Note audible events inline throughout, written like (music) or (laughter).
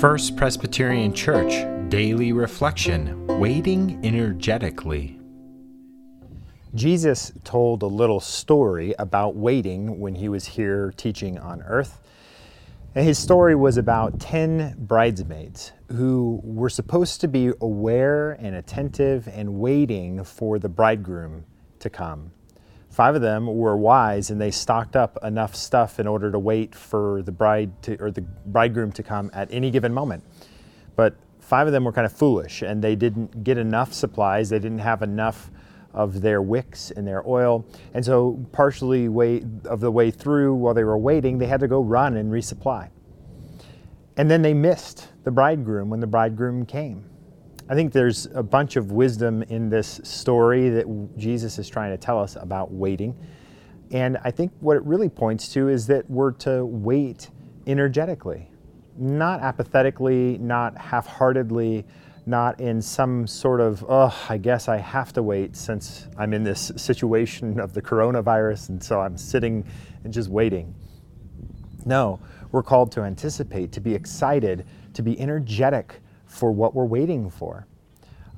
First Presbyterian Church Daily Reflection Waiting Energetically. Jesus told a little story about waiting when he was here teaching on earth. And his story was about 10 bridesmaids who were supposed to be aware and attentive and waiting for the bridegroom to come. Five of them were wise and they stocked up enough stuff in order to wait for the bride to, or the bridegroom to come at any given moment. But five of them were kind of foolish and they didn't get enough supplies. They didn't have enough of their wicks and their oil. And so, partially way of the way through, while they were waiting, they had to go run and resupply. And then they missed the bridegroom when the bridegroom came. I think there's a bunch of wisdom in this story that Jesus is trying to tell us about waiting. And I think what it really points to is that we're to wait energetically, not apathetically, not half heartedly, not in some sort of, oh, I guess I have to wait since I'm in this situation of the coronavirus and so I'm sitting and just waiting. No, we're called to anticipate, to be excited, to be energetic for what we're waiting for.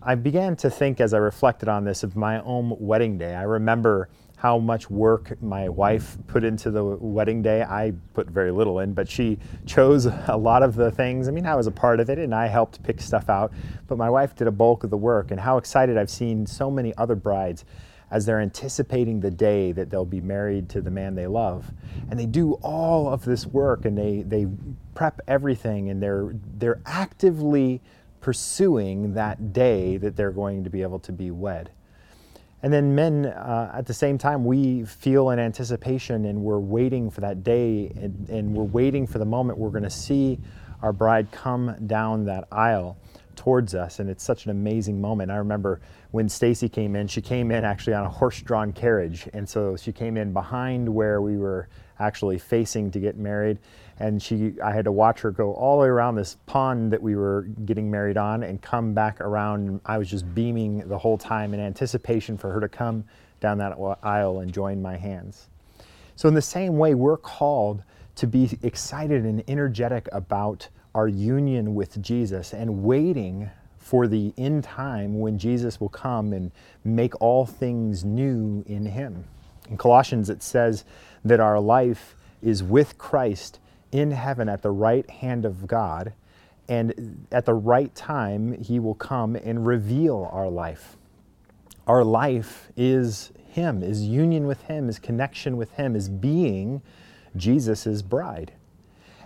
I began to think as I reflected on this of my own wedding day. I remember how much work my wife put into the wedding day. I put very little in, but she chose a lot of the things. I mean, I was a part of it and I helped pick stuff out, but my wife did a bulk of the work. And how excited I've seen so many other brides as they're anticipating the day that they'll be married to the man they love. And they do all of this work and they, they prep everything and they're, they're actively pursuing that day that they're going to be able to be wed. And then men, uh, at the same time, we feel an anticipation and we're waiting for that day and, and we're waiting for the moment we're going to see our bride come down that aisle towards us. And it's such an amazing moment. I remember when Stacy came in, she came in actually on a horse drawn carriage. And so she came in behind where we were actually facing to get married. And she, I had to watch her go all the way around this pond that we were getting married on and come back around. I was just beaming the whole time in anticipation for her to come down that aisle and join my hands. So, in the same way, we're called to be excited and energetic about our union with Jesus and waiting for the end time when Jesus will come and make all things new in Him. In Colossians, it says that our life is with Christ in heaven at the right hand of God, and at the right time, He will come and reveal our life. Our life is Him, is union with Him, is connection with Him, is being Jesus' bride.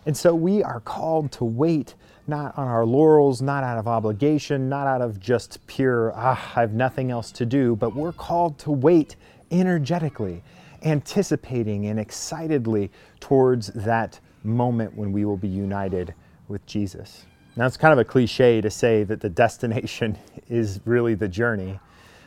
And so we are called to wait not on our laurels, not out of obligation, not out of just pure, ah, I have nothing else to do, but we're called to wait energetically, anticipating and excitedly towards that moment when we will be united with Jesus. Now, it's kind of a cliche to say that the destination (laughs) is really the journey,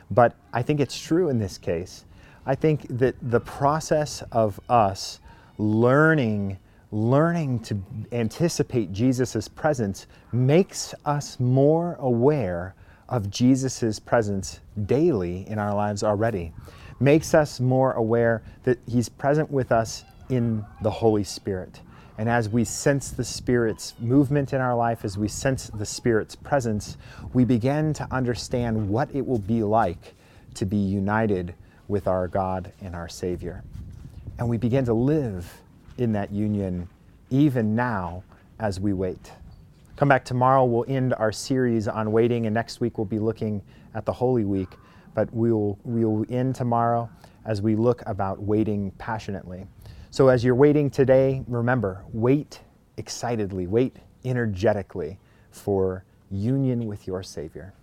but I think it's true in this case. I think that the process of us learning learning to anticipate Jesus' presence makes us more aware of Jesus' presence daily in our lives already, makes us more aware that He's present with us in the Holy Spirit. And as we sense the Spirit's movement in our life, as we sense the Spirit's presence, we begin to understand what it will be like to be united with our God and our Savior. And we begin to live in that union even now as we wait. Come back tomorrow, we'll end our series on waiting, and next week we'll be looking at the Holy Week. But we will, we will end tomorrow as we look about waiting passionately. So as you're waiting today, remember, wait excitedly, wait energetically for union with your Savior.